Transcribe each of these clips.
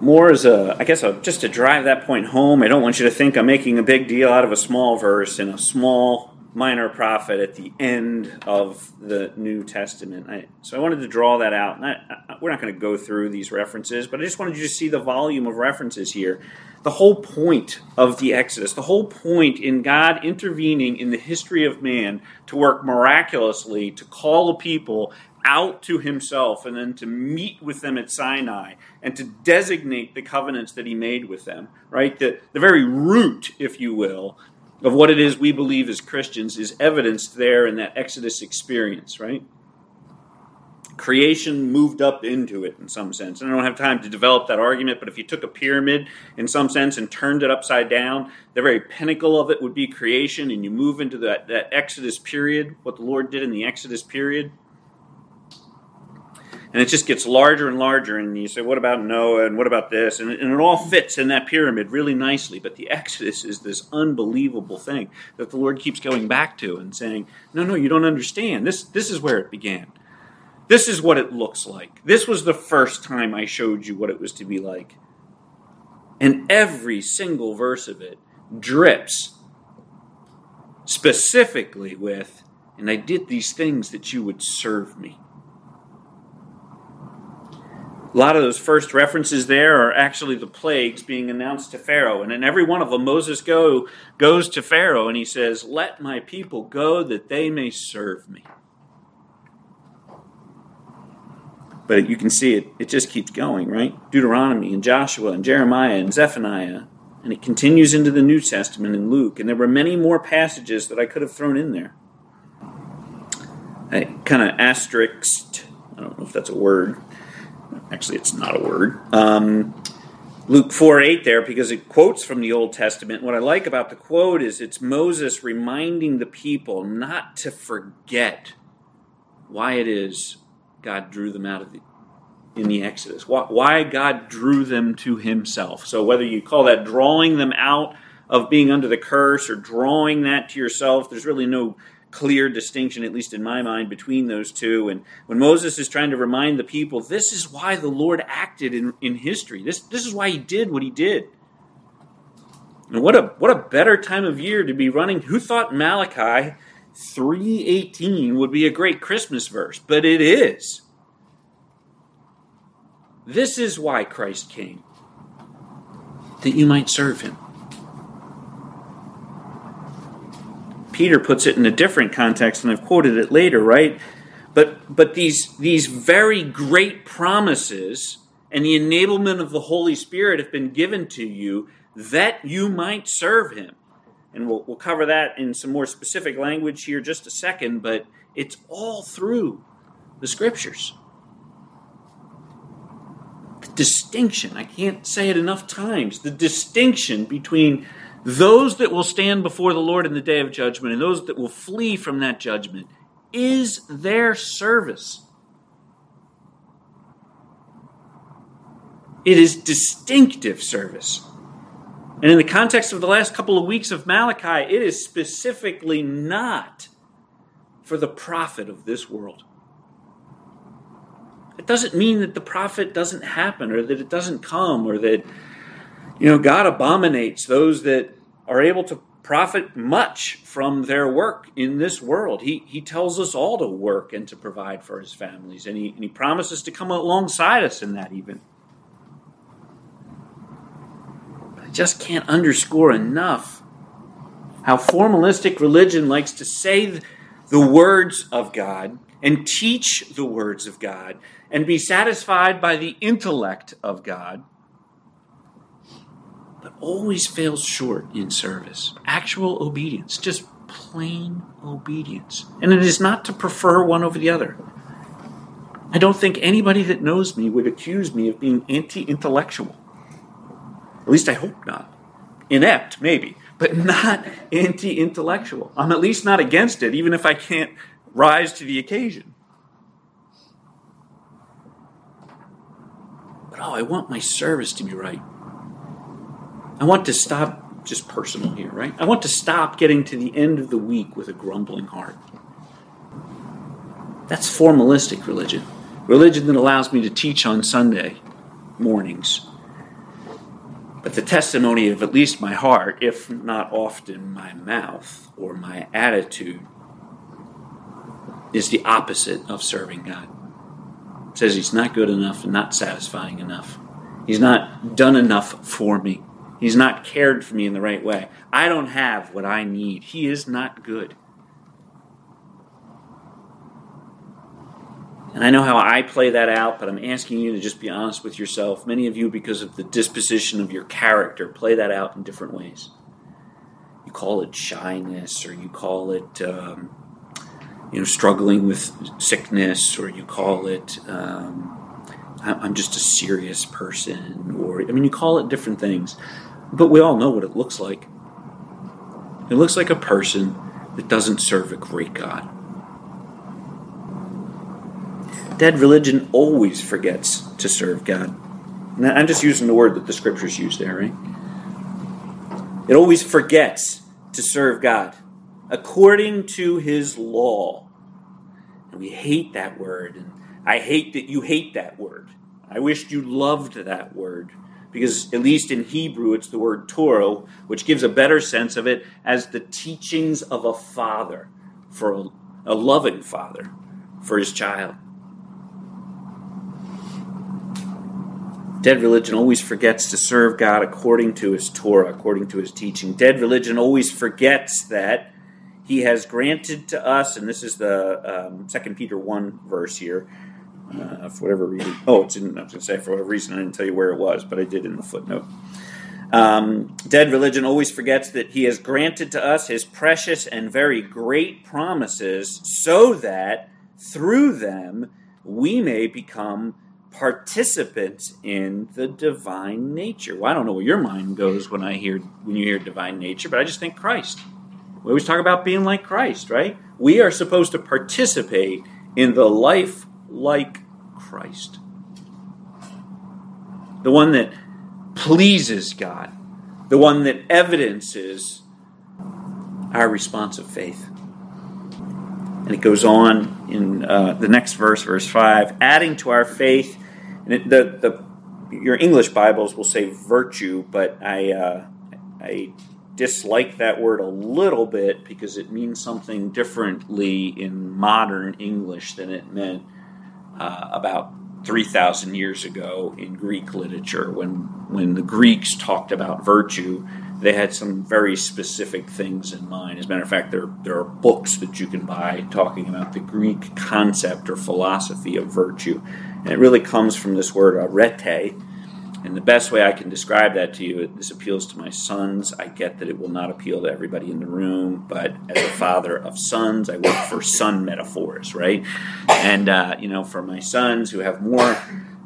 more as a, I guess, a, just to drive that point home. I don't want you to think I'm making a big deal out of a small verse and a small minor prophet at the end of the New Testament. I, so I wanted to draw that out. And I, I, we're not going to go through these references, but I just wanted you to see the volume of references here. The whole point of the Exodus, the whole point in God intervening in the history of man to work miraculously to call a people out to himself and then to meet with them at Sinai and to designate the covenants that he made with them, right? The, the very root, if you will, of what it is we believe as Christians is evidenced there in that Exodus experience, right? Creation moved up into it in some sense. And I don't have time to develop that argument, but if you took a pyramid in some sense and turned it upside down, the very pinnacle of it would be creation, and you move into that, that Exodus period, what the Lord did in the Exodus period and it just gets larger and larger. And you say, what about Noah and what about this? And, and, it all fits in that pyramid really nicely. But the Exodus is this unbelievable thing that the Lord keeps going back to and saying, no, no, you don't understand. This, this is where it began. This is what it looks like. This was the first time I showed you what it was to be like. And every single verse of it drips specifically with, and I did these things that you would serve me. A lot of those first references there are actually the plagues being announced to Pharaoh. And in every one of them, Moses go, goes to Pharaoh and he says, Let my people go that they may serve me. But you can see it, it just keeps going, right? Deuteronomy and Joshua and Jeremiah and Zephaniah. And it continues into the New Testament in Luke. And there were many more passages that I could have thrown in there. I kind of asterisked, I don't know if that's a word, Actually, it's not a word. Um, Luke 4 8 there because it quotes from the Old Testament. What I like about the quote is it's Moses reminding the people not to forget why it is God drew them out of the in the Exodus. Why God drew them to Himself. So whether you call that drawing them out of being under the curse or drawing that to yourself, there's really no clear distinction, at least in my mind, between those two. And when Moses is trying to remind the people, this is why the Lord acted in, in history. This, this is why he did what he did. And what a what a better time of year to be running. Who thought Malachi 318 would be a great Christmas verse? But it is. This is why Christ came. That you might serve him. Peter puts it in a different context, and I've quoted it later, right? But but these these very great promises and the enablement of the Holy Spirit have been given to you that you might serve Him. And we'll, we'll cover that in some more specific language here just a second, but it's all through the scriptures. The distinction, I can't say it enough times, the distinction between those that will stand before the Lord in the day of judgment and those that will flee from that judgment is their service. It is distinctive service. And in the context of the last couple of weeks of Malachi, it is specifically not for the profit of this world. It doesn't mean that the profit doesn't happen or that it doesn't come or that you know, God abominates those that are able to profit much from their work in this world. He, he tells us all to work and to provide for his families, and he, and he promises to come alongside us in that, even. I just can't underscore enough how formalistic religion likes to say the words of God and teach the words of God and be satisfied by the intellect of God but always fails short in service. Actual obedience, just plain obedience. And it is not to prefer one over the other. I don't think anybody that knows me would accuse me of being anti intellectual. At least I hope not. Inept, maybe, but not anti intellectual. I'm at least not against it, even if I can't rise to the occasion. But oh, I want my service to be right. I want to stop, just personal here, right? I want to stop getting to the end of the week with a grumbling heart. That's formalistic religion. Religion that allows me to teach on Sunday mornings But the testimony of at least my heart, if not often my mouth or my attitude, is the opposite of serving God. It says he's not good enough and not satisfying enough. He's not done enough for me. He's not cared for me in the right way. I don't have what I need. He is not good. And I know how I play that out, but I'm asking you to just be honest with yourself. Many of you, because of the disposition of your character, play that out in different ways. You call it shyness, or you call it, um, you know, struggling with sickness, or you call it, um, I'm just a serious person, or, I mean, you call it different things. But we all know what it looks like. It looks like a person that doesn't serve a great God Dead religion always forgets to serve God. Now, I'm just using the word that the scriptures use there, right? It always forgets to serve God according to his law. And we hate that word. And I hate that you hate that word. I wished you loved that word because, at least in Hebrew, it's the word Torah, which gives a better sense of it as the teachings of a father for a, a loving father for his child. Dead religion always forgets to serve God according to his Torah, according to his teaching. Dead religion always forgets that he has granted to us, and this is the um, 2 Peter 1 verse here, uh, for whatever reason. Oh, it's in, I was going to say, for whatever reason, I didn't tell you where it was, but I did in the footnote. Um, dead religion always forgets that he has granted to us his precious and very great promises so that through them we may become participants in the divine nature. Well, I don't know where your mind goes when I hear when you hear divine nature, but I just think Christ. We always talk about being like Christ, right? We are supposed to participate in the life like Christ. The one that pleases God, the one that evidences our response of faith. And it goes on in uh, the next verse, verse 5 adding to our faith and it, the the your English Bibles will say virtue, but I uh, I dislike that word a little bit because it means something differently in modern English than it meant uh, about 3,000 years ago in Greek literature. When, when the Greeks talked about virtue, they had some very specific things in mind. As a matter of fact, there, there are books that you can buy talking about the Greek concept or philosophy of virtue. And it really comes from this word arete. And the best way I can describe that to you, this appeals to my sons. I get that it will not appeal to everybody in the room, but as a father of sons, I work for son metaphors, right? And, uh, you know, for my sons who have more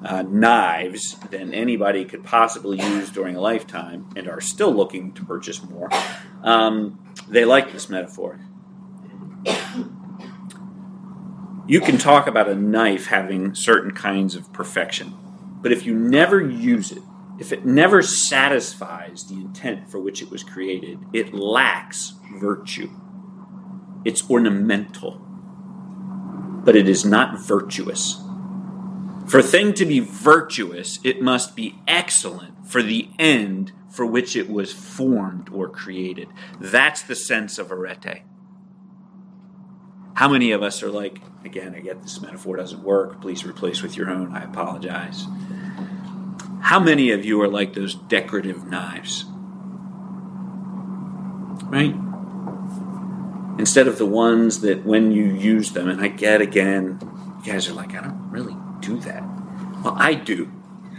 uh, knives than anybody could possibly use during a lifetime and are still looking to purchase more, um, they like this metaphor. You can talk about a knife having certain kinds of perfection, but if you never use it, if it never satisfies the intent for which it was created, it lacks virtue. It's ornamental, but it is not virtuous. For a thing to be virtuous, it must be excellent for the end for which it was formed or created. That's the sense of arete. How many of us are like, again, I get this metaphor doesn't work. Please replace with your own. I apologize. How many of you are like those decorative knives? Right? Instead of the ones that when you use them, and I get again, you guys are like, I don't really do that. Well, I do.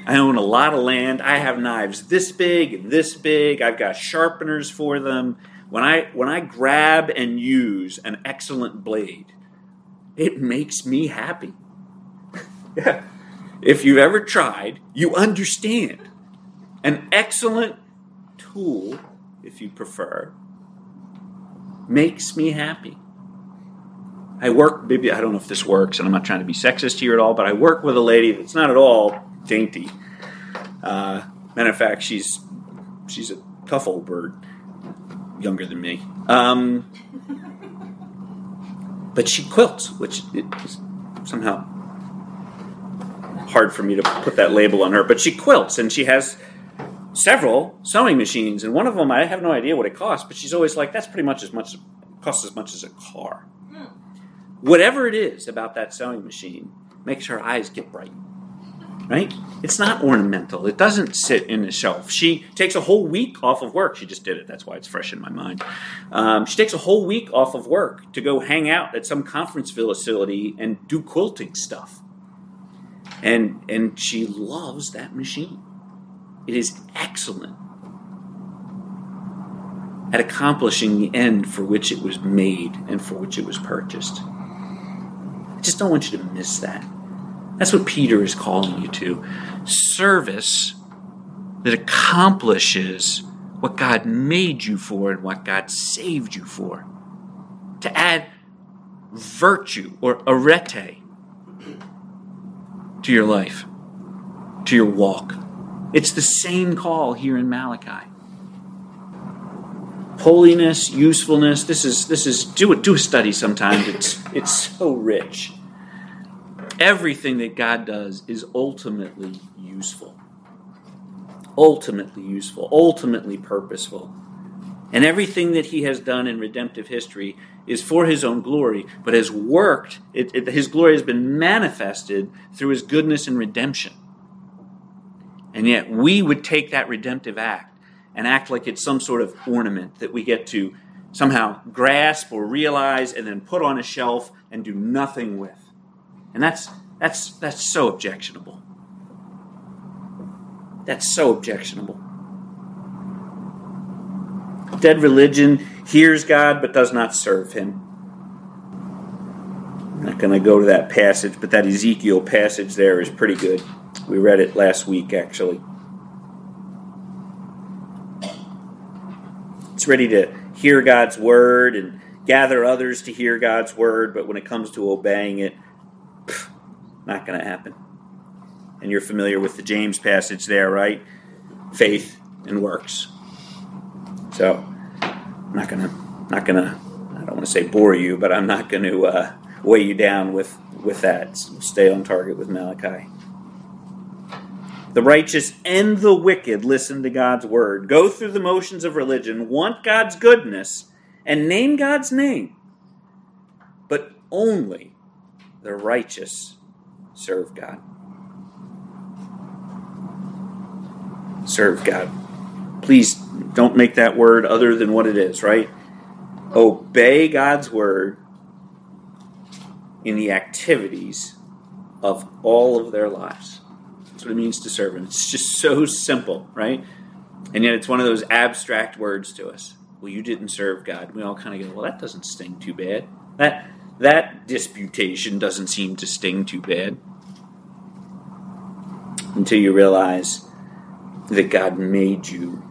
I own a lot of land. I have knives this big and this big. I've got sharpeners for them. When I when I grab and use an excellent blade, it makes me happy. yeah. If you've ever tried, you understand. An excellent tool, if you prefer, makes me happy. I work, maybe, I don't know if this works, and I'm not trying to be sexist here at all, but I work with a lady that's not at all dainty. Uh, matter of fact, she's she's a tough old bird younger than me. Um, but she quilts, which somehow hard for me to put that label on her. But she quilts, and she has several sewing machines, and one of them I have no idea what it costs, but she's always like, "That's pretty much as much costs as much as a car." Mm. Whatever it is about that sewing machine makes her eyes get bright. Right? It's not ornamental. It doesn't sit in the shelf. She takes a whole week off of work. She just did it. That's why it's fresh in my mind. Um, she takes a whole week off of work to go hang out at some conference facility and do quilting stuff. And and she loves that machine. It is excellent at accomplishing the end for which it was made and for which it was purchased. I just don't want you to miss that. That's what Peter is calling you to. Service that accomplishes what God made you for and what God saved you for. To add virtue or arete to your life, to your walk. It's the same call here in Malachi. Holiness, usefulness. This is this is do it. Do a study sometimes. It's it's so rich. Everything that God does is ultimately useful. Ultimately useful. Ultimately purposeful. And everything that He has done in redemptive history is for His own glory, but has worked. It, it, his glory has been manifested through His goodness and redemption. And yet we would take that redemptive act and act like it's some sort of ornament that we get to somehow grasp or realize and then put on a shelf and do nothing with. And that's that's that's so objectionable. That's so objectionable. Dead religion hears God but does not serve him. I'm not going to go to that passage, but that Ezekiel passage there is pretty good. We read it last week, actually. It's ready to hear God's word and gather others to hear God's word, but when it comes to obeying it, not going to happen. And you're familiar with the James passage there, right? Faith and works. So, I'm not to, not to, I don't want to say bore you, but I'm not going to uh, weigh you down with, with that. stay on target with Malachi. The righteous and the wicked listen to God's word, go through the motions of religion, want God's goodness, and name God's name. But only the righteous serve God. Serve God. Please don't make that word other than what it is, right? Obey God's word in the activities of all of their lives That's what it means to serve Him. It's just so simple, right? And yet it's one of those abstract words to us. Well, you didn't serve God. We all kind of go, well, that doesn't sting too bad. That that disputation doesn't seem to sting too bad. Until you realize that God made you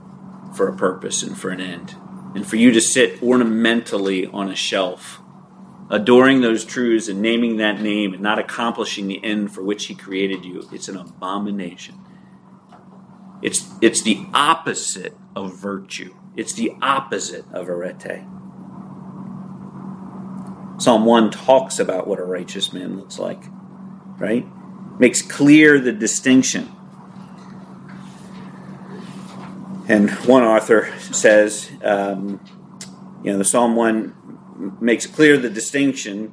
for a purpose and for an end. And for you to sit ornamentally on a shelf adoring those truths and naming that name and not accomplishing the end for which he created you, it's an abomination. It's, it's the opposite of virtue. It's the opposite of arete. Psalm 1 talks about what a righteous man looks like, right? Makes clear the distinction. And one author says, um, you know, the Psalm 1 makes clear the distinction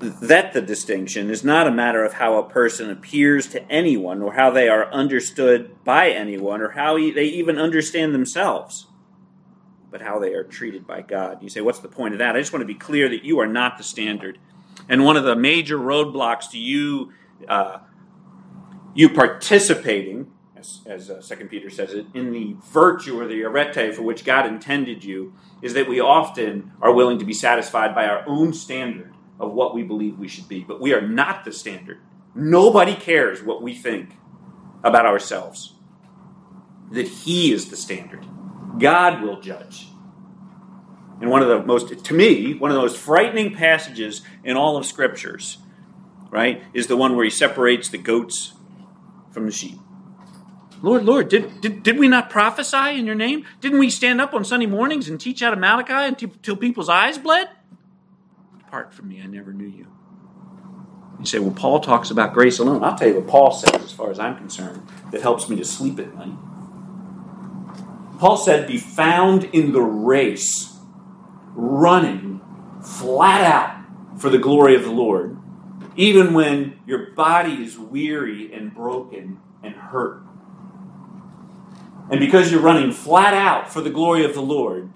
that the distinction is not a matter of how a person appears to anyone or how they are understood by anyone or how they even understand themselves, but how they are treated by God. You say, What's the point of that? I just want to be clear that you are not the standard. And one of the major roadblocks to you, uh, you participating as, as uh, Second Peter says it, in the virtue or the arete for which God intended you, is that we often are willing to be satisfied by our own standard of what we believe we should be. But we are not the standard. Nobody cares what we think about ourselves. That He is the standard. God will judge. And one of the most, to me, one of the most frightening passages in all of Scriptures, right, is the one where He separates the goats from the sheep. Lord, Lord, did, did, did we not prophesy in your name? Didn't we stand up on Sunday mornings and teach out of Malachi until people's eyes bled? Depart from me, I never knew you. You say, well, Paul talks about grace alone. I'll tell you what Paul says, as far as I'm concerned, that helps me to sleep at night. Paul said, Be found in the race, running flat out for the glory of the Lord, even when your body is weary and broken and hurt. And because you're running flat out for the glory of the Lord,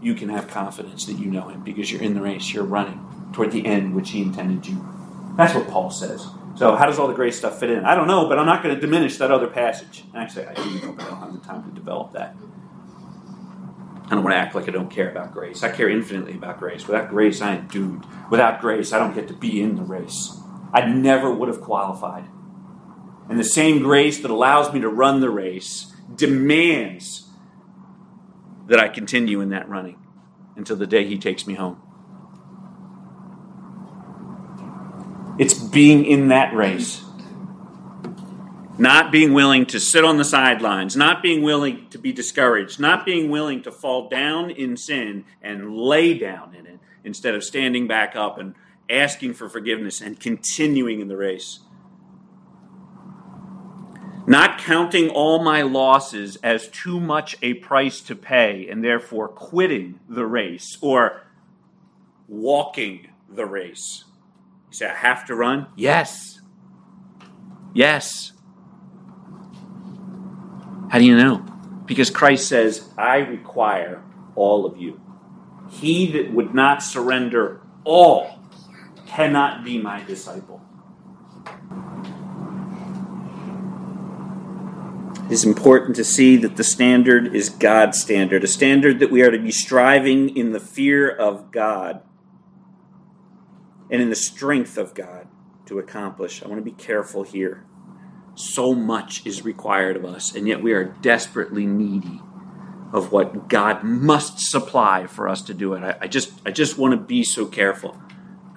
you can have confidence that you know Him because you're in the race, you're running toward the end which He intended you. That's what Paul says. So, how does all the grace stuff fit in? I don't know, but I'm not going to diminish that other passage. Actually, I do know, but I don't have the time to develop that. I don't want to act like I don't care about grace. I care infinitely about grace. Without grace, I ain't doomed. Without grace, I don't get to be in the race. I never would have qualified. And the same grace that allows me to run the race demands that I continue in that running until the day He takes me home. It's being in that race. Not being willing to sit on the sidelines, not being willing to be discouraged, not being willing to fall down in sin and lay down in it instead of standing back up and asking for forgiveness and continuing in the race. Not counting all my losses as too much a price to pay and therefore quitting the race or walking the race. You say, I have to run? Yes. Yes. How do you know? Because Christ says, I require all of you. He that would not surrender all cannot be my disciple. It is important to see that the standard is God's standard, a standard that we are to be striving in the fear of God and in the strength of God to accomplish. I want to be careful here. So much is required of us, and yet we are desperately needy of what God must supply for us to do it. I, I just, I just want to be so careful.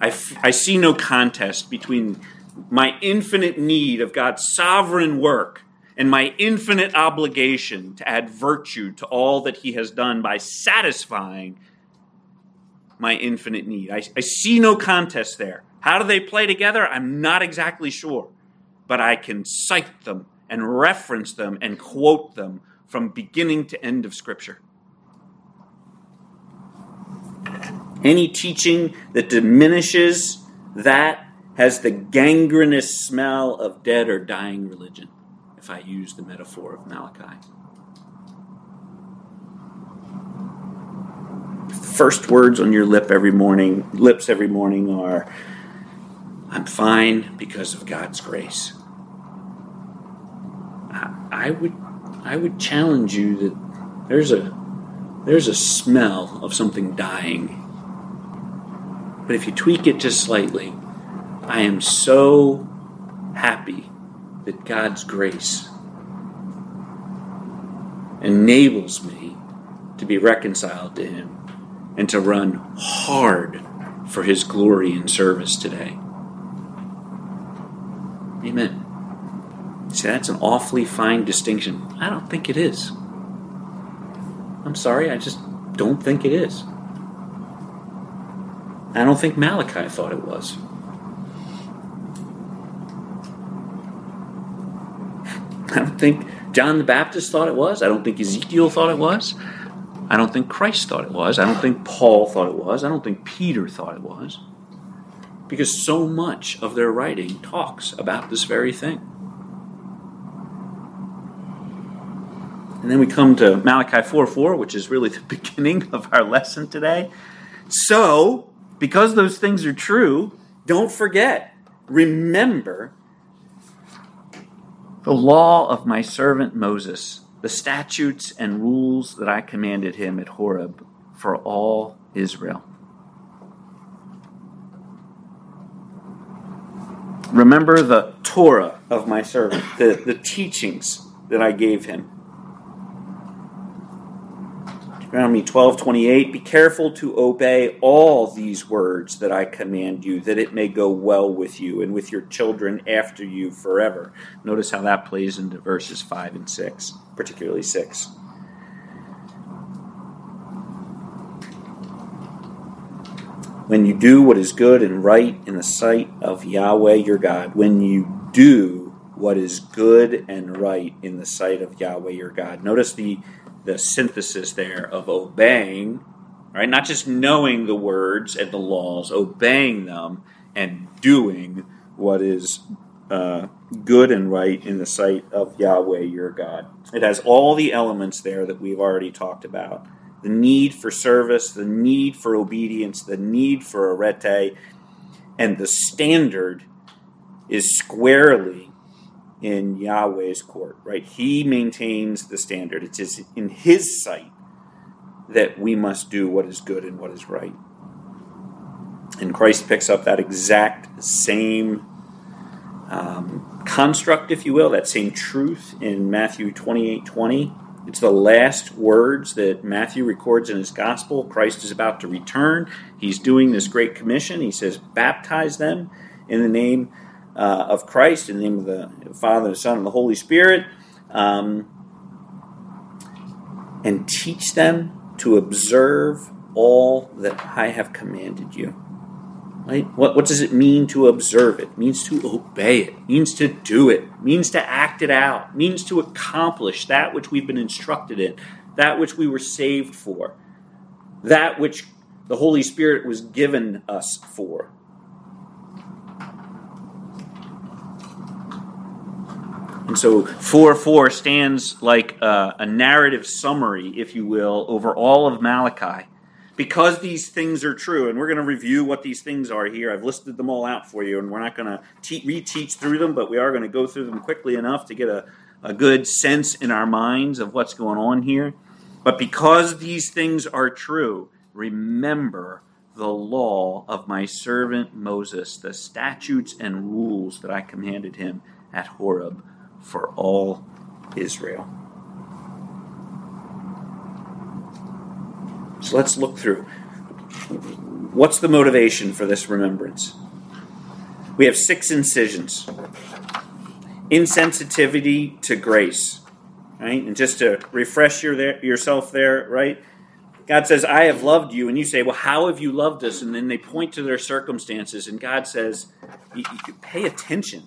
I, f- I see no contest between my infinite need of God's sovereign work and my infinite obligation to add virtue to all that He has done by satisfying my infinite need. I, I see no contest there. How do they play together? I'm not exactly sure. But I can cite them and reference them and quote them from beginning to end of Scripture. Any teaching that diminishes that has the gangrenous smell of dead or dying religion, I use the metaphor of Malachi. first words on your lip every morning, lips every morning are, I'm fine because of God's grace. I, I would I would challenge you that there's a there's a smell of something dying. But if you tweak it just slightly, I am so happy that God's grace enables me to be reconciled to Him and to run hard for His glory and service today. Amen. See, that's an awfully fine distinction. I don't think it is. I'm sorry, I just don't think it is. I don't think Malachi thought it was. I don't think John the Baptist thought it was. I don't think Ezekiel thought it was. I don't think Christ thought it was. I don't think Paul thought it was. I don't think Peter thought it was. Because so much of their writing talks about this very thing. And then we come to Malachi 4 4, which is really the beginning of our lesson today. So, because those things are true, don't forget, remember the law of my servant Moses the statutes and rules that I commanded him at Horeb for all Israel. Remember the Torah of my servant, the, the teachings that I gave him. Deuteronomy 12 28, be careful to obey all these words that I command you, that it may go well with you and with your children after you forever. Notice how that plays into verses 5 and 6, particularly 6. when you do what is good and right in the sight of Yahweh your God, when you do what is good and right in the sight of Yahweh your God. Notice the the synthesis there of obeying, right? Not just knowing the words and the laws, obeying them and doing what is uh, good and right in the sight of Yahweh your God. It has all the elements there that we've already talked about the need for service, the need for obedience, the need for arete, and the standard is squarely in Yahweh's court, right? He maintains the standard. It is in His sight that we must do what is good and what is right. And Christ picks up that exact same um, construct, if you will, that same truth in Matthew 28 20. It's the last words that Matthew records in his gospel. Christ is about to return. He's doing this great commission. He says, Baptize them in the name uh, of Christ, in the name of the Father, the Son, and the Holy Spirit, um, and teach them to observe all that I have commanded you. Right? What, what does it mean to observe it? it? means to obey it, means to do it, means to act it out, means to accomplish that which we've been instructed in, that which we were saved for, that which the Holy Spirit was given us for. And so 4 4 stands like a, a narrative summary, if you will, over all of Malachi because these things are true, and we're going to review what these things are here. I've listed them all out for you, and we're not going to te- reteach through them, but we are going to go through them quickly enough to get a, a good sense in our minds of what's going on here. But because these things are true, remember the law of my servant Moses, the statutes and rules that I commanded him at Horeb for all Israel. So let's look through. What's the motivation for this remembrance? We have six incisions insensitivity to grace. Right? And just to refresh your there, yourself there, right? God says, I have loved you. And you say, Well, how have you loved us? And then they point to their circumstances. And God says, pay attention.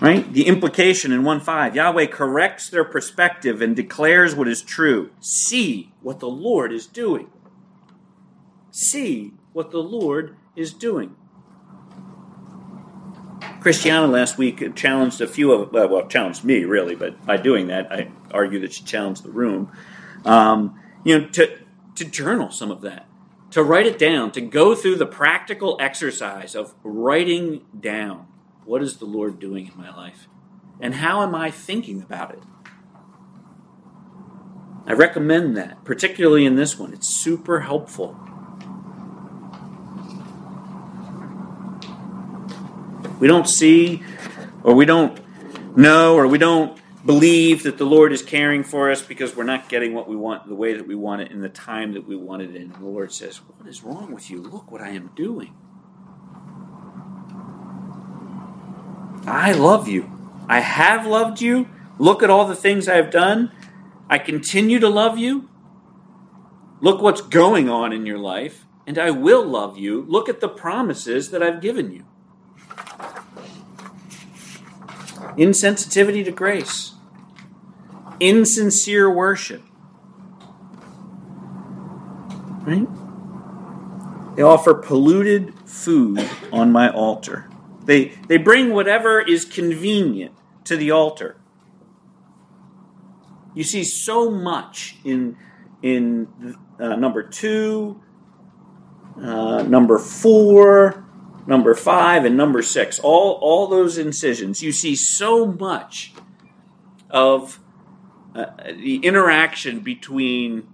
Right? The implication in 1 5 Yahweh corrects their perspective and declares what is true. See what the Lord is doing. See what the Lord is doing. Christiana last week challenged a few of, well, challenged me really, but by doing that, I argue that she challenged the room. Um, you know, to, to journal some of that, to write it down, to go through the practical exercise of writing down what is the Lord doing in my life? And how am I thinking about it? I recommend that, particularly in this one. It's super helpful. We don't see, or we don't know, or we don't believe that the Lord is caring for us because we're not getting what we want the way that we want it in the time that we want it in. And the Lord says, What is wrong with you? Look what I am doing. I love you. I have loved you. Look at all the things I have done. I continue to love you. Look what's going on in your life, and I will love you. Look at the promises that I've given you. Insensitivity to grace, insincere worship. Right? They offer polluted food on my altar. They, they bring whatever is convenient to the altar. You see so much in, in uh, number two, uh, number four, number five, and number six. All, all those incisions. You see so much of uh, the interaction between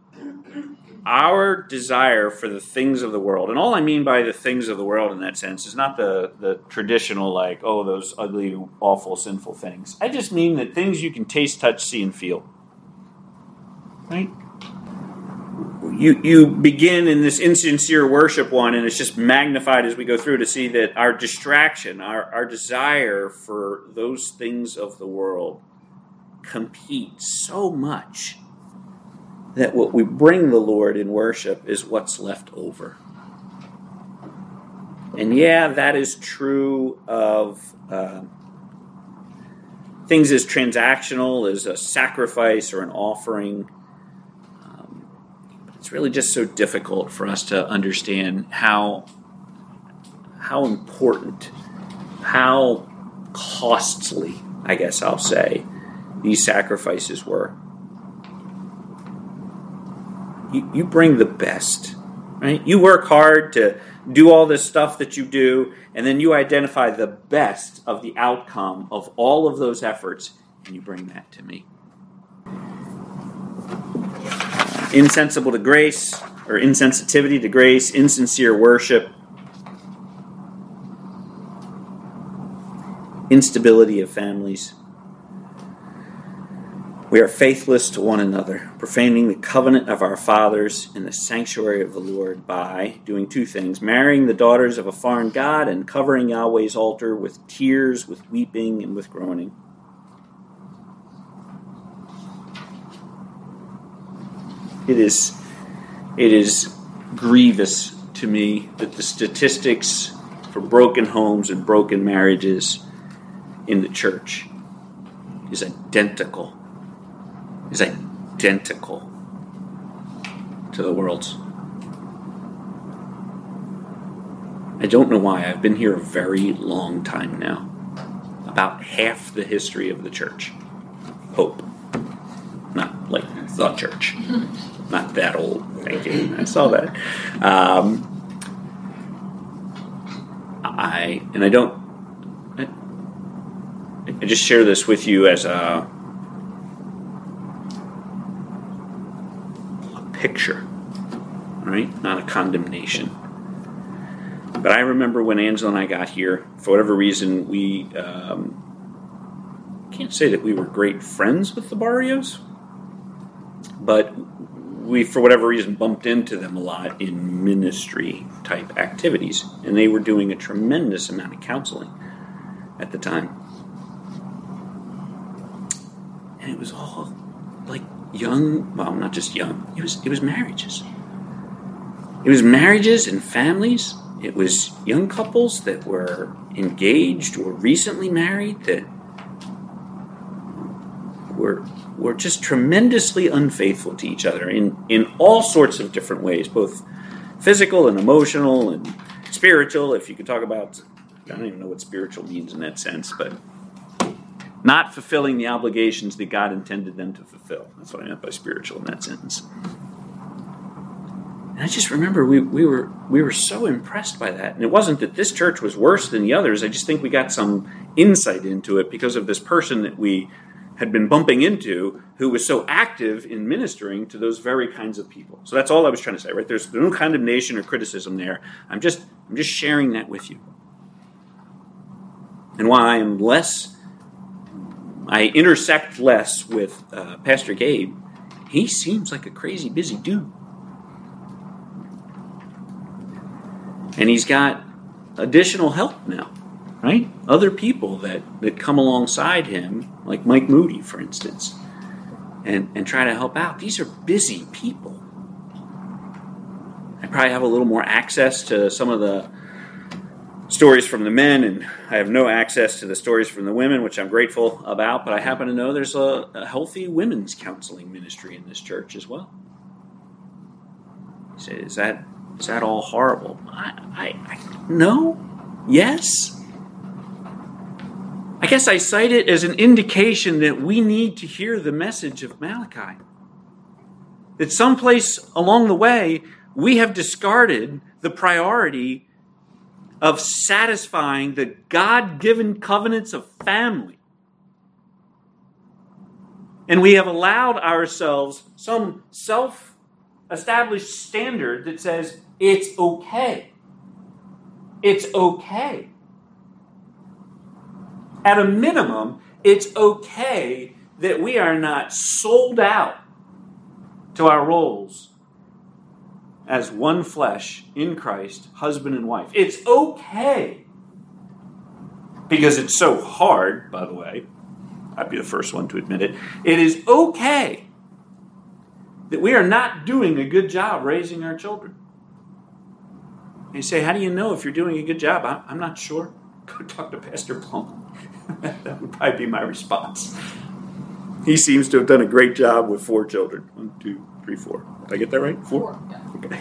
our desire for the things of the world, and all I mean by the things of the world in that sense is not the, the traditional, like, oh, those ugly, awful, sinful things. I just mean that things you can taste, touch, see, and feel. Right? You, you begin in this insincere worship one, and it's just magnified as we go through to see that our distraction, our, our desire for those things of the world compete so much that what we bring the Lord in worship is what's left over. And yeah, that is true of uh, things as transactional as a sacrifice or an offering. Um, it's really just so difficult for us to understand how how important, how costly, I guess I'll say, these sacrifices were. You, you bring the best, right? You work hard to do all this stuff that you do, and then you identify the best of the outcome of all of those efforts, and you bring that to me. Insensible to grace, or insensitivity to grace, insincere worship, instability of families. We are faithless to one another, profaning the covenant of our fathers in the sanctuary of the Lord by doing two things marrying the daughters of a foreign God and covering Yahweh's altar with tears, with weeping, and with groaning. It is, it is grievous to me that the statistics for broken homes and broken marriages in the church is identical is identical to the world's. I don't know why. I've been here a very long time now. About half the history of the church. Hope. Not like the church. Not that old. Thank you. I saw that. Um, I and I don't. I, I just share this with you as a picture, right? Not a condemnation. But I remember when Angela and I got here, for whatever reason, we um, can't say that we were great friends with the Barrios, but we, for whatever reason, bumped into them a lot in ministry type activities, and they were doing a tremendous amount of counseling at the time. And it was all like young, well, not just young. It was it was marriages. It was marriages and families. It was young couples that were engaged or recently married that were were just tremendously unfaithful to each other in in all sorts of different ways, both physical and emotional and spiritual. If you could talk about, I don't even know what spiritual means in that sense, but not fulfilling the obligations that God intended them to fulfill. That's what I meant by spiritual in that sentence. And I just remember we, we were we were so impressed by that. And it wasn't that this church was worse than the others. I just think we got some insight into it because of this person that we had been bumping into who was so active in ministering to those very kinds of people. So that's all I was trying to say, right? There's no condemnation or criticism there. I'm just I'm just sharing that with you. And why I am less I intersect less with uh, Pastor Gabe. He seems like a crazy busy dude. And he's got additional help now, right? Other people that, that come alongside him, like Mike Moody, for instance, and, and try to help out. These are busy people. I probably have a little more access to some of the stories from the men, and I have no access to the stories from the women, which I'm grateful about. But I happen to know there's a, a healthy women's counseling ministry in this church as well. You say, is that is that all horrible? I, I, I no, yes. I guess I cite it as an indication that we need to hear the message of Malachi. That someplace along the way we have discarded the priority of satisfying the God given covenants of family. And we have allowed ourselves some self established standard that says it's okay. It's okay. At a minimum, it's okay that we are not sold out to our roles as one flesh in Christ, husband and wife. It's okay. Because it's so hard, by the way. I'd be the first one to admit it. It is okay that we are not doing a good job raising our children. You say, How do you know if you're doing a good job? I'm, I'm not sure. Go talk to Pastor Plum. that would probably be my response. He seems to have done a great job with four children. One, two, three, four. Did I get that right? Four? Four, yeah. Okay.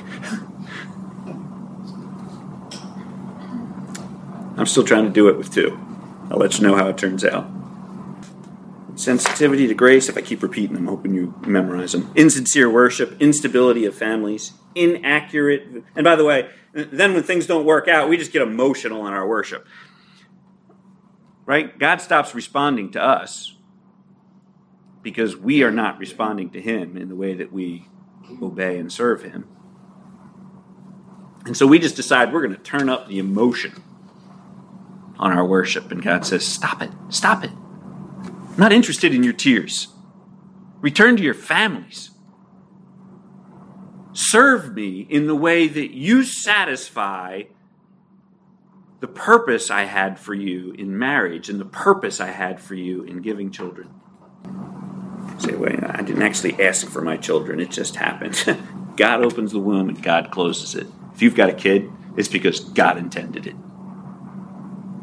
I'm still trying to do it with two. I'll let you know how it turns out. Sensitivity to grace, if I keep repeating, I'm hoping you memorize them. Insincere worship, instability of families, inaccurate. And by the way, then when things don't work out, we just get emotional in our worship. Right? God stops responding to us because we are not responding to Him in the way that we obey and serve Him. And so we just decide we're going to turn up the emotion on our worship. And God says, Stop it, stop it. I'm not interested in your tears. Return to your families. Serve me in the way that you satisfy the purpose I had for you in marriage and the purpose I had for you in giving children. Say, I didn't actually ask for my children, it just happened. God opens the womb and God closes it. If you've got a kid, it's because God intended it.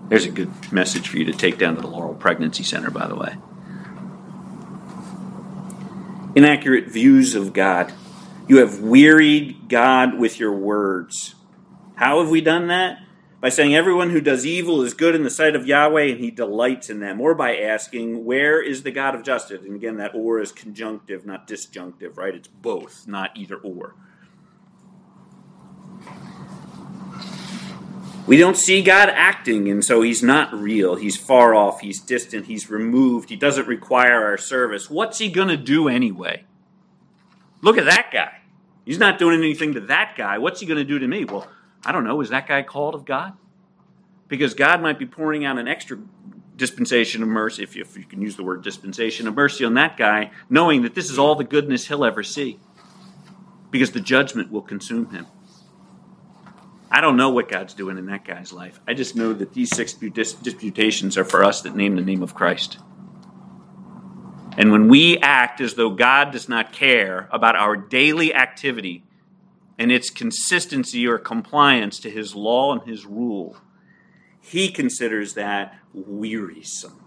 There's a good message for you to take down to the Laurel Pregnancy Center, by the way. Inaccurate views of God. You have wearied God with your words. How have we done that? By saying everyone who does evil is good in the sight of Yahweh and he delights in them, or by asking, Where is the God of justice? And again, that or is conjunctive, not disjunctive, right? It's both, not either or. We don't see God acting, and so He's not real. He's far off. He's distant. He's removed. He doesn't require our service. What's He going to do anyway? Look at that guy. He's not doing anything to that guy. What's He going to do to me? Well, I don't know. Is that guy called of God? Because God might be pouring out an extra dispensation of mercy, if you, if you can use the word dispensation of mercy on that guy, knowing that this is all the goodness he'll ever see. Because the judgment will consume him. I don't know what God's doing in that guy's life. I just know that these six disputations are for us that name the name of Christ. And when we act as though God does not care about our daily activity and its consistency or compliance to his law and his rule, he considers that wearisome.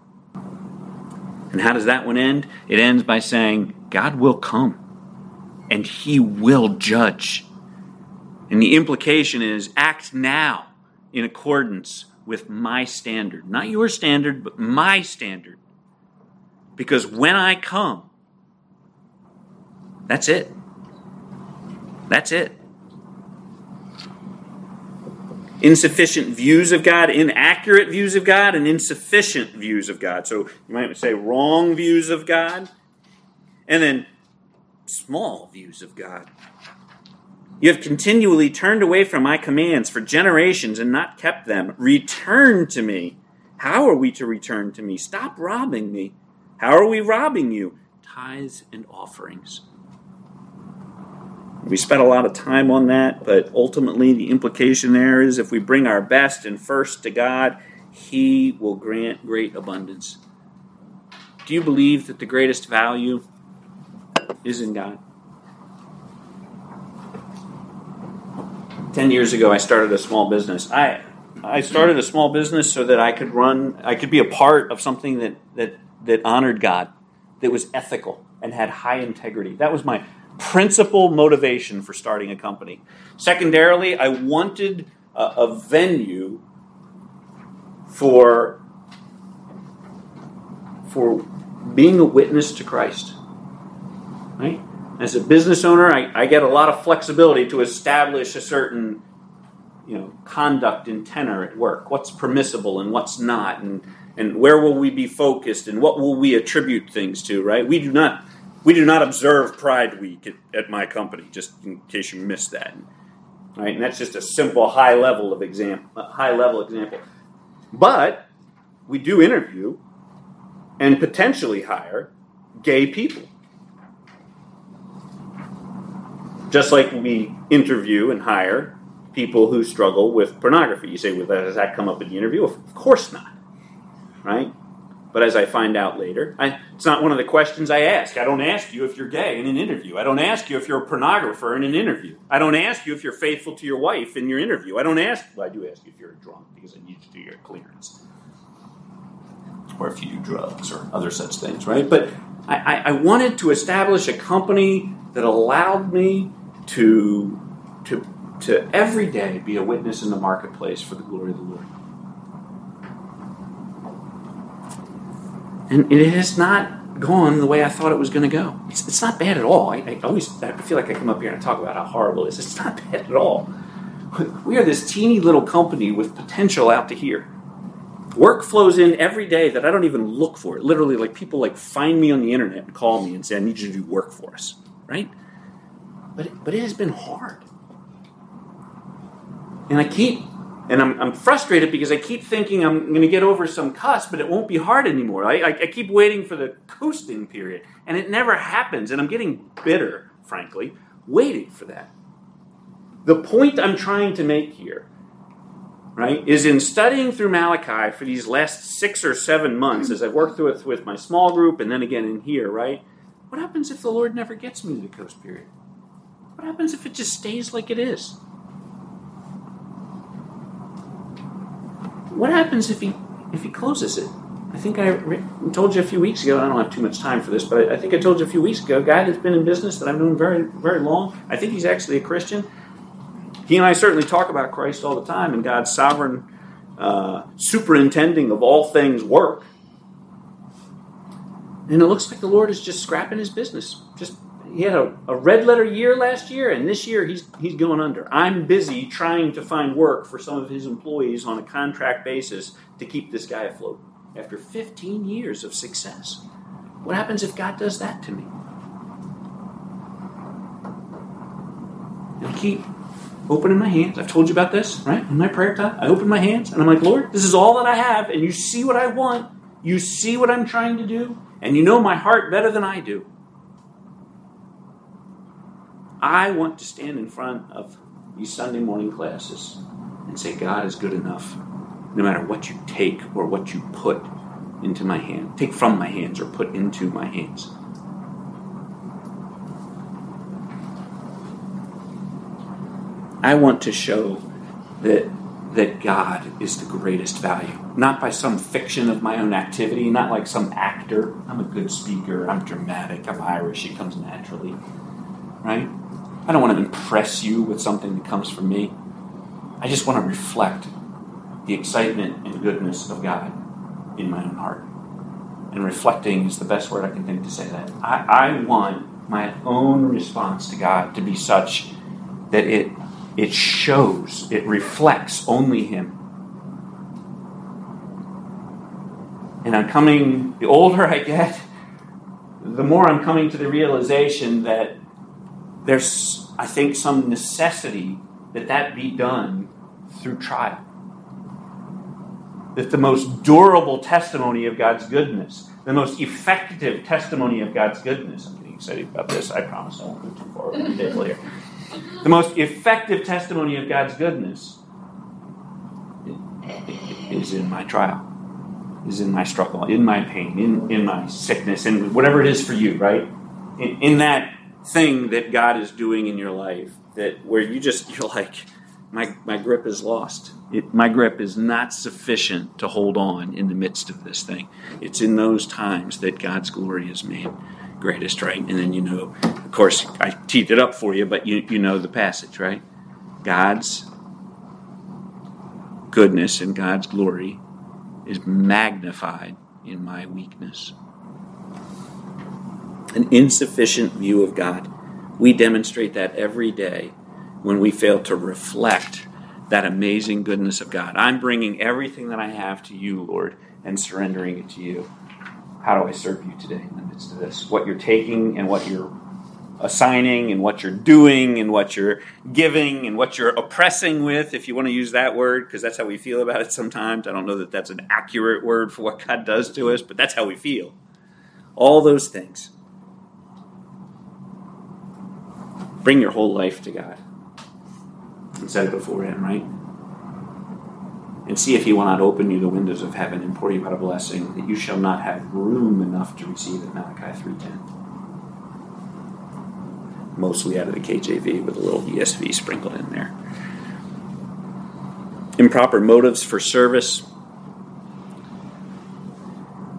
And how does that one end? It ends by saying, God will come and he will judge. And the implication is act now in accordance with my standard. Not your standard, but my standard. Because when I come, that's it. That's it. Insufficient views of God, inaccurate views of God, and insufficient views of God. So you might say wrong views of God, and then small views of God. You have continually turned away from my commands for generations and not kept them. Return to me. How are we to return to me? Stop robbing me. How are we robbing you? Tithes and offerings. We spent a lot of time on that, but ultimately the implication there is if we bring our best and first to God, He will grant great abundance. Do you believe that the greatest value is in God? 10 years ago, I started a small business. I, I started a small business so that I could run, I could be a part of something that, that, that honored God, that was ethical and had high integrity. That was my principal motivation for starting a company. Secondarily, I wanted a, a venue for, for being a witness to Christ. Right? As a business owner, I, I get a lot of flexibility to establish a certain you know, conduct and tenor at work. What's permissible and what's not, and, and where will we be focused, and what will we attribute things to, right? We do not, we do not observe Pride Week at, at my company, just in case you missed that. Right? And that's just a simple high level of example, uh, high level example. But we do interview and potentially hire gay people. Just like we interview and hire people who struggle with pornography. You say, well, does that come up in the interview? Of course not, right? But as I find out later, I, It's not one of the questions I ask. I don't ask you if you're gay in an interview. I don't ask you if you're a pornographer in an interview. I don't ask you if you're faithful to your wife in your interview. I don't ask, well, I do ask you if you're a drunk because I need to do your clearance. Or if you do drugs or other such things, right? But I, I, I wanted to establish a company that allowed me to, to, to every day be a witness in the marketplace for the glory of the Lord. And it has not gone the way I thought it was going to go. It's, it's not bad at all. I, I, always I feel like I come up here and talk about how horrible it is. It's not bad at all. We are this teeny little company with potential out to here. Work flows in every day that I don't even look for. Literally, like people like find me on the internet and call me and say, "I need you to do work for us." Right? But but it has been hard, and I keep and I'm, I'm frustrated because I keep thinking I'm going to get over some cuss, but it won't be hard anymore. I, I, I keep waiting for the coasting period, and it never happens. And I'm getting bitter, frankly, waiting for that. The point I'm trying to make here, right, is in studying through Malachi for these last six or seven months, as I've worked through it with my small group and then again in here, right? What happens if the Lord never gets me to the coast period? What happens if it just stays like it is? What happens if he if he closes it? I think I re- told you a few weeks ago. I don't have too much time for this, but I think I told you a few weeks ago. A guy that's been in business that I've known very very long. I think he's actually a Christian. He and I certainly talk about Christ all the time and God's sovereign uh, superintending of all things work. And it looks like the Lord is just scrapping his business, just he had a, a red letter year last year, and this year he's he's going under. I'm busy trying to find work for some of his employees on a contract basis to keep this guy afloat. After 15 years of success, what happens if God does that to me? I keep opening my hands. I've told you about this, right? In my prayer time, I open my hands and I'm like, Lord, this is all that I have, and you see what I want. You see what I'm trying to do, and you know my heart better than I do. I want to stand in front of these Sunday morning classes and say, God is good enough, no matter what you take or what you put into my hand, take from my hands or put into my hands. I want to show that that God is the greatest value. Not by some fiction of my own activity, not like some actor. I'm a good speaker, I'm dramatic, I'm Irish, it comes naturally. Right? I don't want to impress you with something that comes from me. I just want to reflect the excitement and goodness of God in my own heart. And reflecting is the best word I can think to say that. I, I want my own response to God to be such that it it shows, it reflects only Him. And I'm coming, the older I get, the more I'm coming to the realization that there's, I think, some necessity that that be done through trial. That the most durable testimony of God's goodness, the most effective testimony of God's goodness, I'm getting excited about this, I promise I won't go too far over the later. The most effective testimony of God's goodness is in my trial, is in my struggle, in my pain, in, in my sickness, in whatever it is for you, right? In, in that thing that God is doing in your life that where you just you're like my my grip is lost. It, my grip is not sufficient to hold on in the midst of this thing. It's in those times that God's glory is made greatest, right? And then you know, of course, I teed it up for you, but you you know the passage, right? God's goodness and God's glory is magnified in my weakness an insufficient view of God. We demonstrate that every day when we fail to reflect that amazing goodness of God. I'm bringing everything that I have to you, Lord, and surrendering it to you. How do I serve you today in the midst of this? What you're taking and what you're assigning and what you're doing and what you're giving and what you're oppressing with, if you want to use that word, because that's how we feel about it sometimes. I don't know that that's an accurate word for what God does to us, but that's how we feel. All those things. Bring your whole life to God and set it before Him, right? And see if he will not open you the windows of heaven and pour you out a blessing that you shall not have room enough to receive it. Malachi 3.10 mostly out of the KJV with a little ESV sprinkled in there. Improper motives for service.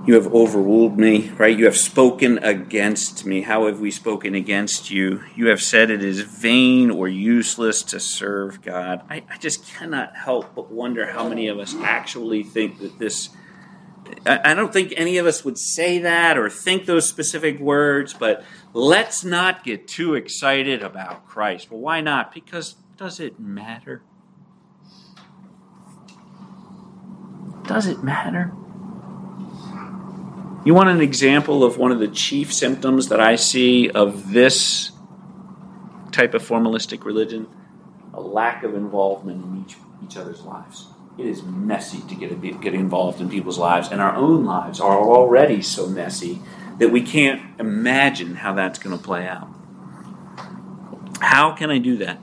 You have overruled me, right? You have spoken against me. How have we spoken against you? You have said it is vain or useless to serve God. I, I just cannot help but wonder how many of us actually think that this. I, I don't think any of us would say that or think those specific words, but let's not get too excited about Christ. Well, why not? Because does it matter? Does it matter? You want an example of one of the chief symptoms that I see of this type of formalistic religion? A lack of involvement in each, each other's lives. It is messy to get, get involved in people's lives, and our own lives are already so messy that we can't imagine how that's going to play out. How can I do that?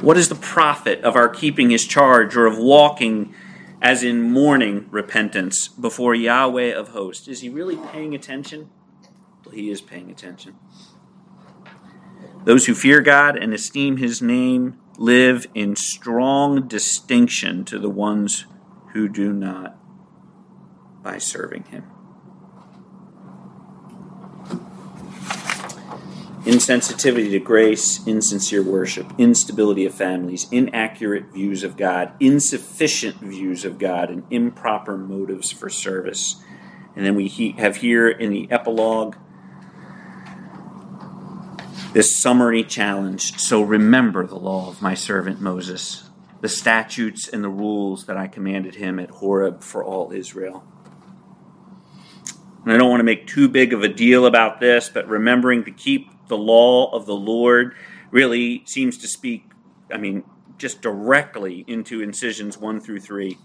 What is the profit of our keeping his charge or of walking as in mourning repentance before Yahweh of hosts? Is he really paying attention? Well, he is paying attention. Those who fear God and esteem his name live in strong distinction to the ones who do not by serving him. Insensitivity to grace, insincere worship, instability of families, inaccurate views of God, insufficient views of God, and improper motives for service. And then we have here in the epilogue this summary challenge. So remember the law of my servant Moses, the statutes and the rules that I commanded him at Horeb for all Israel. And I don't want to make too big of a deal about this, but remembering to keep the law of the Lord really seems to speak, I mean, just directly into incisions 1 through 3.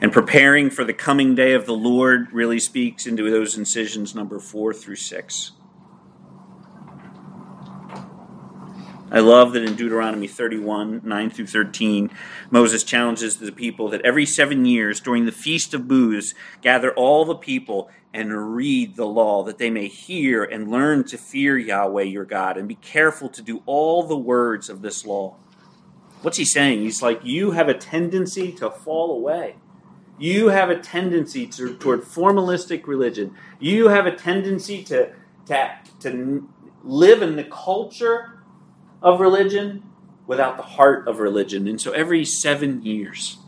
And preparing for the coming day of the Lord really speaks into those incisions number 4 through 6. I love that in Deuteronomy 31, 9 through 13, Moses challenges the people that every seven years during the Feast of Booths, gather all the people and read the law, that they may hear and learn to fear Yahweh your God, and be careful to do all the words of this law. What's he saying? He's like, You have a tendency to fall away. You have a tendency to, toward formalistic religion. You have a tendency to, to, to live in the culture of religion without the heart of religion. And so every seven years,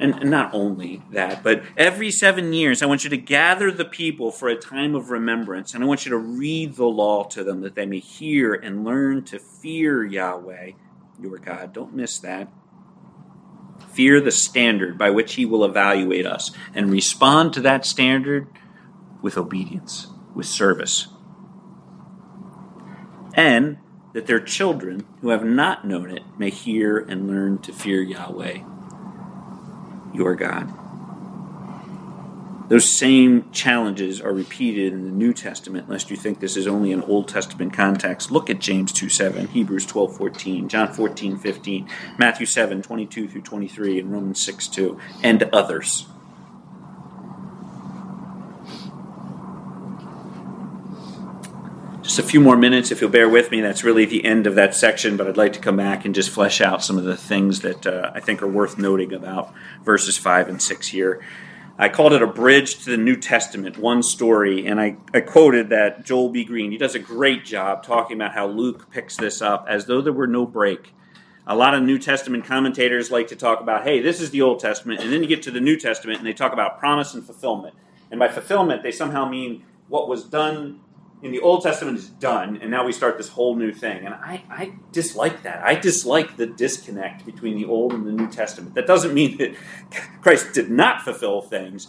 and, not only that, but every seven years, I want you to gather the people for a time of remembrance, and I want you to read the law to them that they may hear and learn to fear Yahweh, your God. Don't miss that. Fear the standard by which He will evaluate us, and respond to that standard with obedience, with service. And that their children who have not known it may hear and learn to fear Yahweh, your God. Those same challenges are repeated in the New Testament, lest you think this is only an Old Testament context. Look at James 2 7, Hebrews 12 14, John 14 15, Matthew 7 22 through 23, and Romans 6 2, and others. Just a few more minutes, if you'll bear with me. That's really the end of that section, but I'd like to come back and just flesh out some of the things that uh, I think are worth noting about verses 5 and 6 here. I called it a bridge to the New Testament, one story, and I, I quoted that Joel B. Green. He does a great job talking about how Luke picks this up as though there were no break. A lot of New Testament commentators like to talk about, hey, this is the Old Testament, and then you get to the New Testament and they talk about promise and fulfillment. And by fulfillment, they somehow mean what was done in the Old Testament is done, and now we start this whole new thing. And I, I dislike that. I dislike the disconnect between the Old and the New Testament. That doesn't mean that Christ did not fulfill things,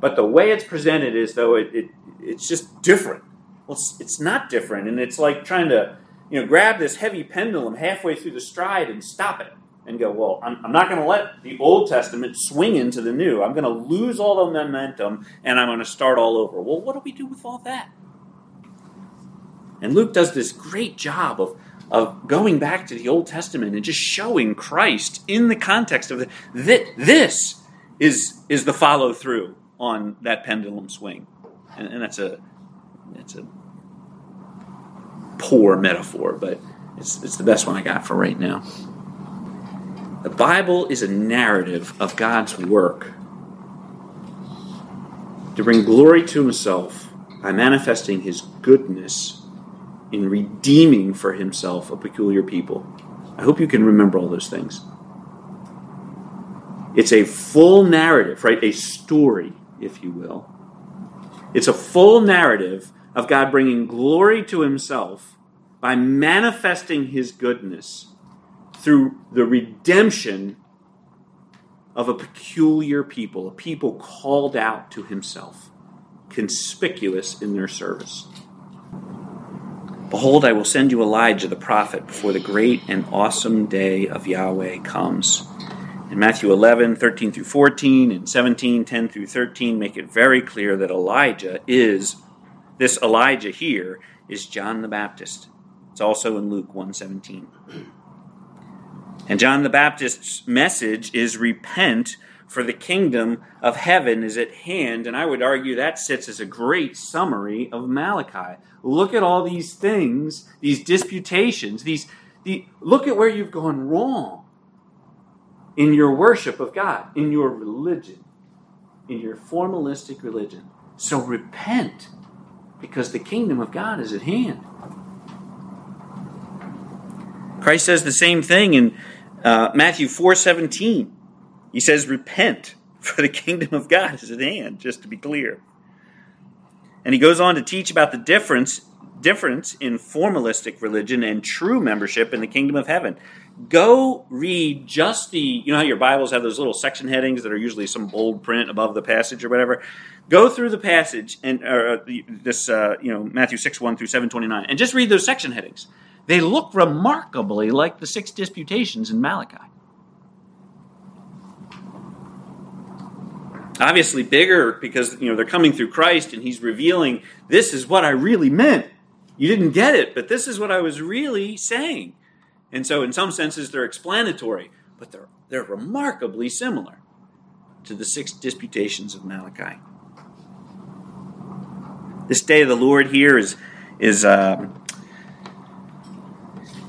but the way it's presented is though it, it it's just different. Well, it's, it's not different, and it's like trying to you know grab this heavy pendulum halfway through the stride and stop it and go, well, I'm, I'm not going to let the Old Testament swing into the New. I'm going to lose all the momentum, and I'm going to start all over. Well, what do we do with all that? And Luke does this great job of, of going back to the Old Testament and just showing Christ in the context of the, this is, is the follow through on that pendulum swing. And, and that's a that's a poor metaphor, but it's, it's the best one I got for right now. The Bible is a narrative of God's work to bring glory to himself by manifesting his goodness in redeeming for himself a peculiar people. I hope you can remember all those things. It's a full narrative, right? A story, if you will. It's a full narrative of God bringing glory to himself by manifesting his goodness through the redemption of a peculiar people, a people called out to himself, conspicuous in their service. Behold, I will send you Elijah the prophet before the great and awesome day of Yahweh comes. In Matthew 11, 13 through 14, and 17, 10 through 13, make it very clear that Elijah is, this Elijah here, is John the Baptist. It's also in Luke 117. And John the Baptist's message is repent, for the kingdom of heaven is at hand. And I would argue that sits as a great summary of Malachi. Look at all these things, these disputations, these the, look at where you've gone wrong in your worship of God, in your religion, in your formalistic religion. So repent, because the kingdom of God is at hand. Christ says the same thing in uh, Matthew 4:17. He says, "Repent, for the kingdom of God is at hand." Just to be clear. And he goes on to teach about the difference difference in formalistic religion and true membership in the kingdom of heaven. Go read just the you know how your Bibles have those little section headings that are usually some bold print above the passage or whatever. Go through the passage and uh, this uh, you know Matthew six one through seven twenty nine and just read those section headings they look remarkably like the six disputations in Malachi. Obviously bigger because you know they're coming through Christ and he's revealing this is what I really meant. You didn't get it, but this is what I was really saying. And so in some senses they're explanatory, but they're they're remarkably similar to the six disputations of Malachi. This day of the Lord here is is um,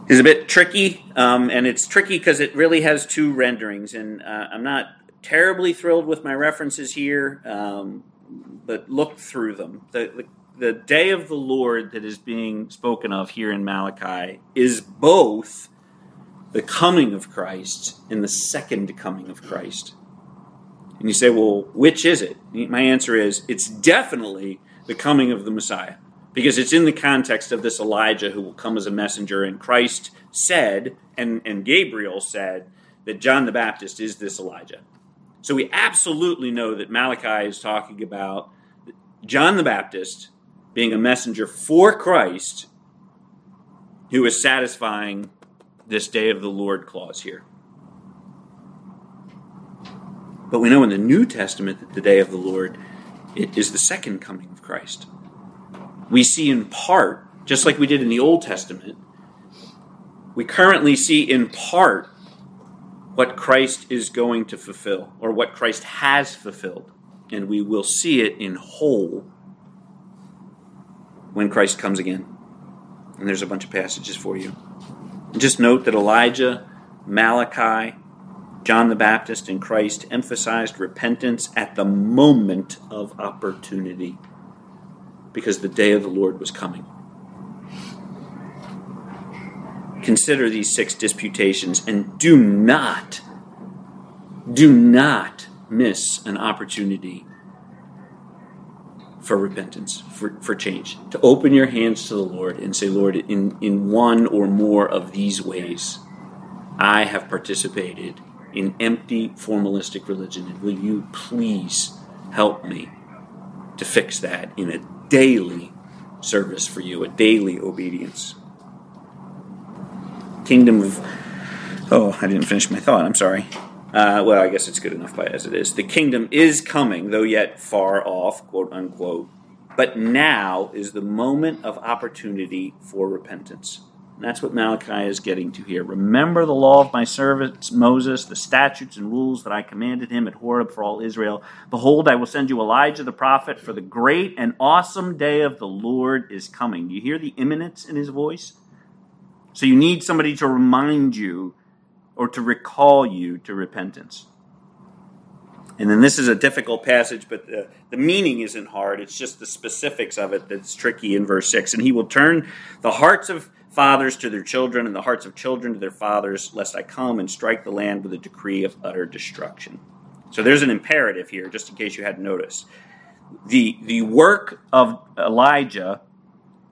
is a bit tricky, um, and it's tricky because it really has two renderings, and uh, I'm not terribly thrilled with my references here, um, but look through them. The, the, the day of the Lord that is being spoken of here in Malachi is both the coming of Christ and the second coming of Christ. And you say, well, which is it? My answer is it's definitely the coming of the Messiah because it's in the context of this Elijah who will come as a messenger. And Christ said, and, and Gabriel said, that John the Baptist is this Elijah. So we absolutely know that Malachi is talking about John the Baptist being a messenger for Christ who is satisfying this day of the Lord clause here. But we know in the New Testament that the day of the Lord is the second coming of Christ we see in part, just like we did in the Old Testament, we currently see in part what Christ is going to fulfill, or what Christ has fulfilled. And we will see it in whole when Christ comes again. And there's a bunch of passages for you. Just note that Elijah, Malachi, John the Baptist, and Christ emphasized repentance at the moment of opportunity because the day of the Lord was coming. Consider these six disputations and do not, do not miss an opportunity for repentance, for, for change. To open your hands to the Lord and say, Lord, in, in one or more of these ways, I have participated in empty formalistic religion. And will you please help me to fix that in a daily service for you, a daily obedience. Kingdom of. Oh, I didn't finish my thought. I'm sorry. Uh, well, I guess it's good enough by as it is. The kingdom is coming, though yet far off, quote unquote. But now is the moment of opportunity for repentance. And that's what Malachi is getting to here. Remember the law of my servant Moses, the statutes and rules that I commanded him at Horeb for all Israel. Behold, I will send you Elijah the prophet, for the great and awesome day of the Lord is coming. You hear the imminence in his voice? So you need somebody to remind you or to recall you to repentance. And then this is a difficult passage, but the, the meaning isn't hard. It's just the specifics of it that's tricky in verse 6. And he will turn the hearts of fathers to their children and the hearts of children to their fathers, lest I come and strike the land with a decree of utter destruction. So there's an imperative here, just in case you hadn't noticed. The, the work of Elijah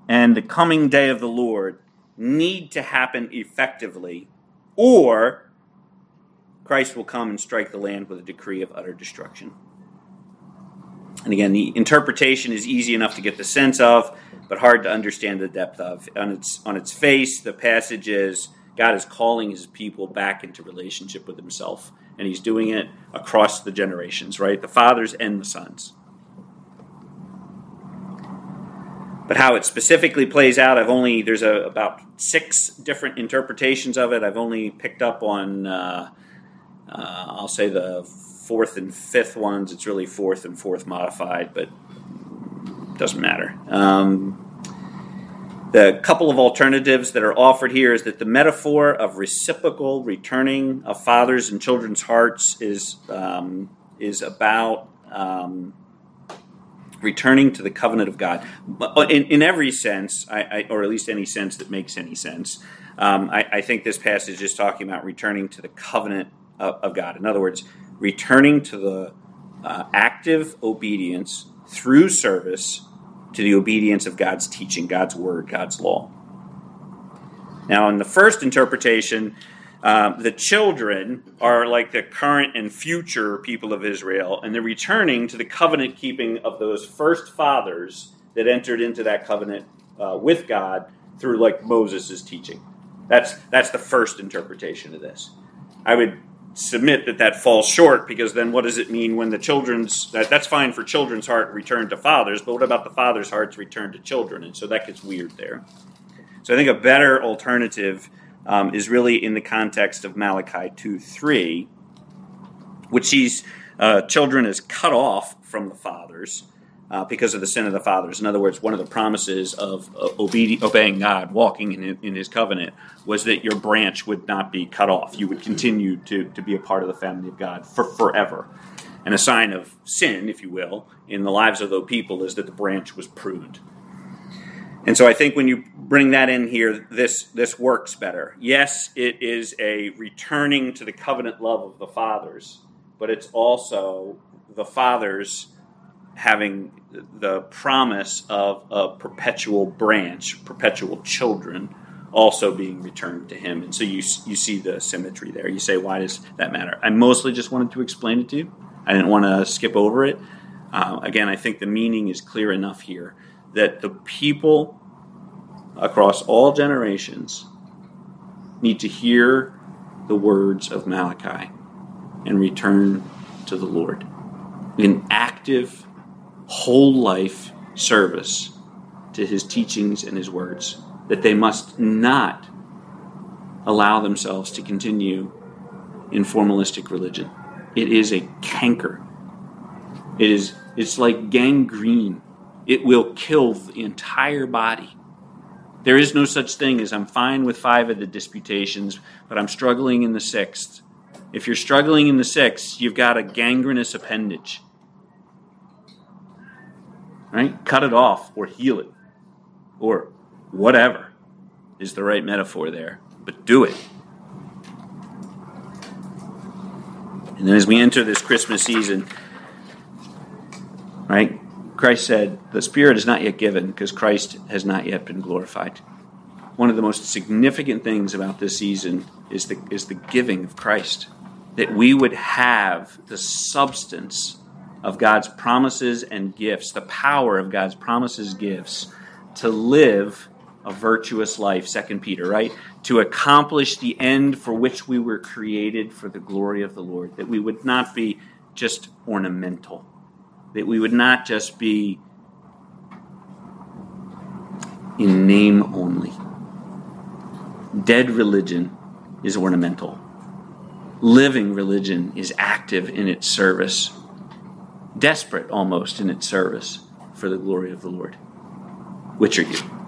and the coming day of the Lord need to happen effectively, or Christ will come and strike the land with a decree of utter destruction. And again, the interpretation is easy enough to get the sense of but hard to understand the depth of. On its on its face, the passage is God is calling his people back into relationship with himself, and he's doing it across the generations, right? The fathers and the sons. But how it specifically plays out, I've only there's a, about six different interpretations of it. I've only picked up on, uh, uh, I'll say the fourth and fifth ones. It's really fourth and fourth modified, but doesn't matter. Um, the couple of alternatives that are offered here is that the metaphor of reciprocal returning of fathers and children's hearts is um, is about um, returning to the covenant of God. In, in every sense, I, I, or at least any sense that makes any sense, um, I, I, think this passage is talking about returning to the covenant of, of God. In other words, returning to the uh, active obedience through service to the obedience of God's teaching, God's word, God's law. Now, in the first interpretation, uh, the children are like the current and future people of Israel, and they're returning to the covenant keeping of those first fathers that entered into that covenant uh, with God through like Moses' teaching. That's that's the first interpretation of this. I would submit that that falls short because then what does it mean when the children's that, that's fine for children's heart return to fathers but what about the father's hearts return to children and so that gets weird there so i think a better alternative um, is really in the context of malachi 2 3 which sees uh, children as cut off from the fathers uh, because of the sin of the fathers. In other words, one of the promises of uh, obeying God, walking in, in His covenant, was that your branch would not be cut off. You would continue to, to be a part of the family of God for forever. And a sign of sin, if you will, in the lives of those people is that the branch was pruned. And so I think when you bring that in here, this, this works better. Yes, it is a returning to the covenant love of the fathers, but it's also the fathers having the promise of a perpetual branch, perpetual children, also being returned to him. And so you you see the symmetry there. You say, why does that matter? I mostly just wanted to explain it to you. I didn't want to skip over it. Uh, again, I think the meaning is clear enough here that the people across all generations need to hear the words of Malachi and return to the Lord in active whole life service to his teachings and his words, that they must not allow themselves to continue in formalistic religion. It is a canker. It is it's like gangrene. It will kill the entire body. There is no such thing as I'm fine with five of the disputations, but I'm struggling in the sixth. If you're struggling in the sixth, you've got a gangrenous appendage. Right? Cut it off or heal it or whatever is the right metaphor there. But do it. And then as we enter this Christmas season, right? Christ said, The Spirit is not yet given because Christ has not yet been glorified. One of the most significant things about this season is the, is the giving of Christ. That we would have the substance of God's promises and gifts, the power of God's promises gifts to live a virtuous life, Second Peter, right? To accomplish the end for which we were created for the glory of the Lord, that we would not be just ornamental, that we would not just be in name only. Dead religion is ornamental. Living religion is active in its service, desperate almost in its service for the glory of the Lord. Which are you?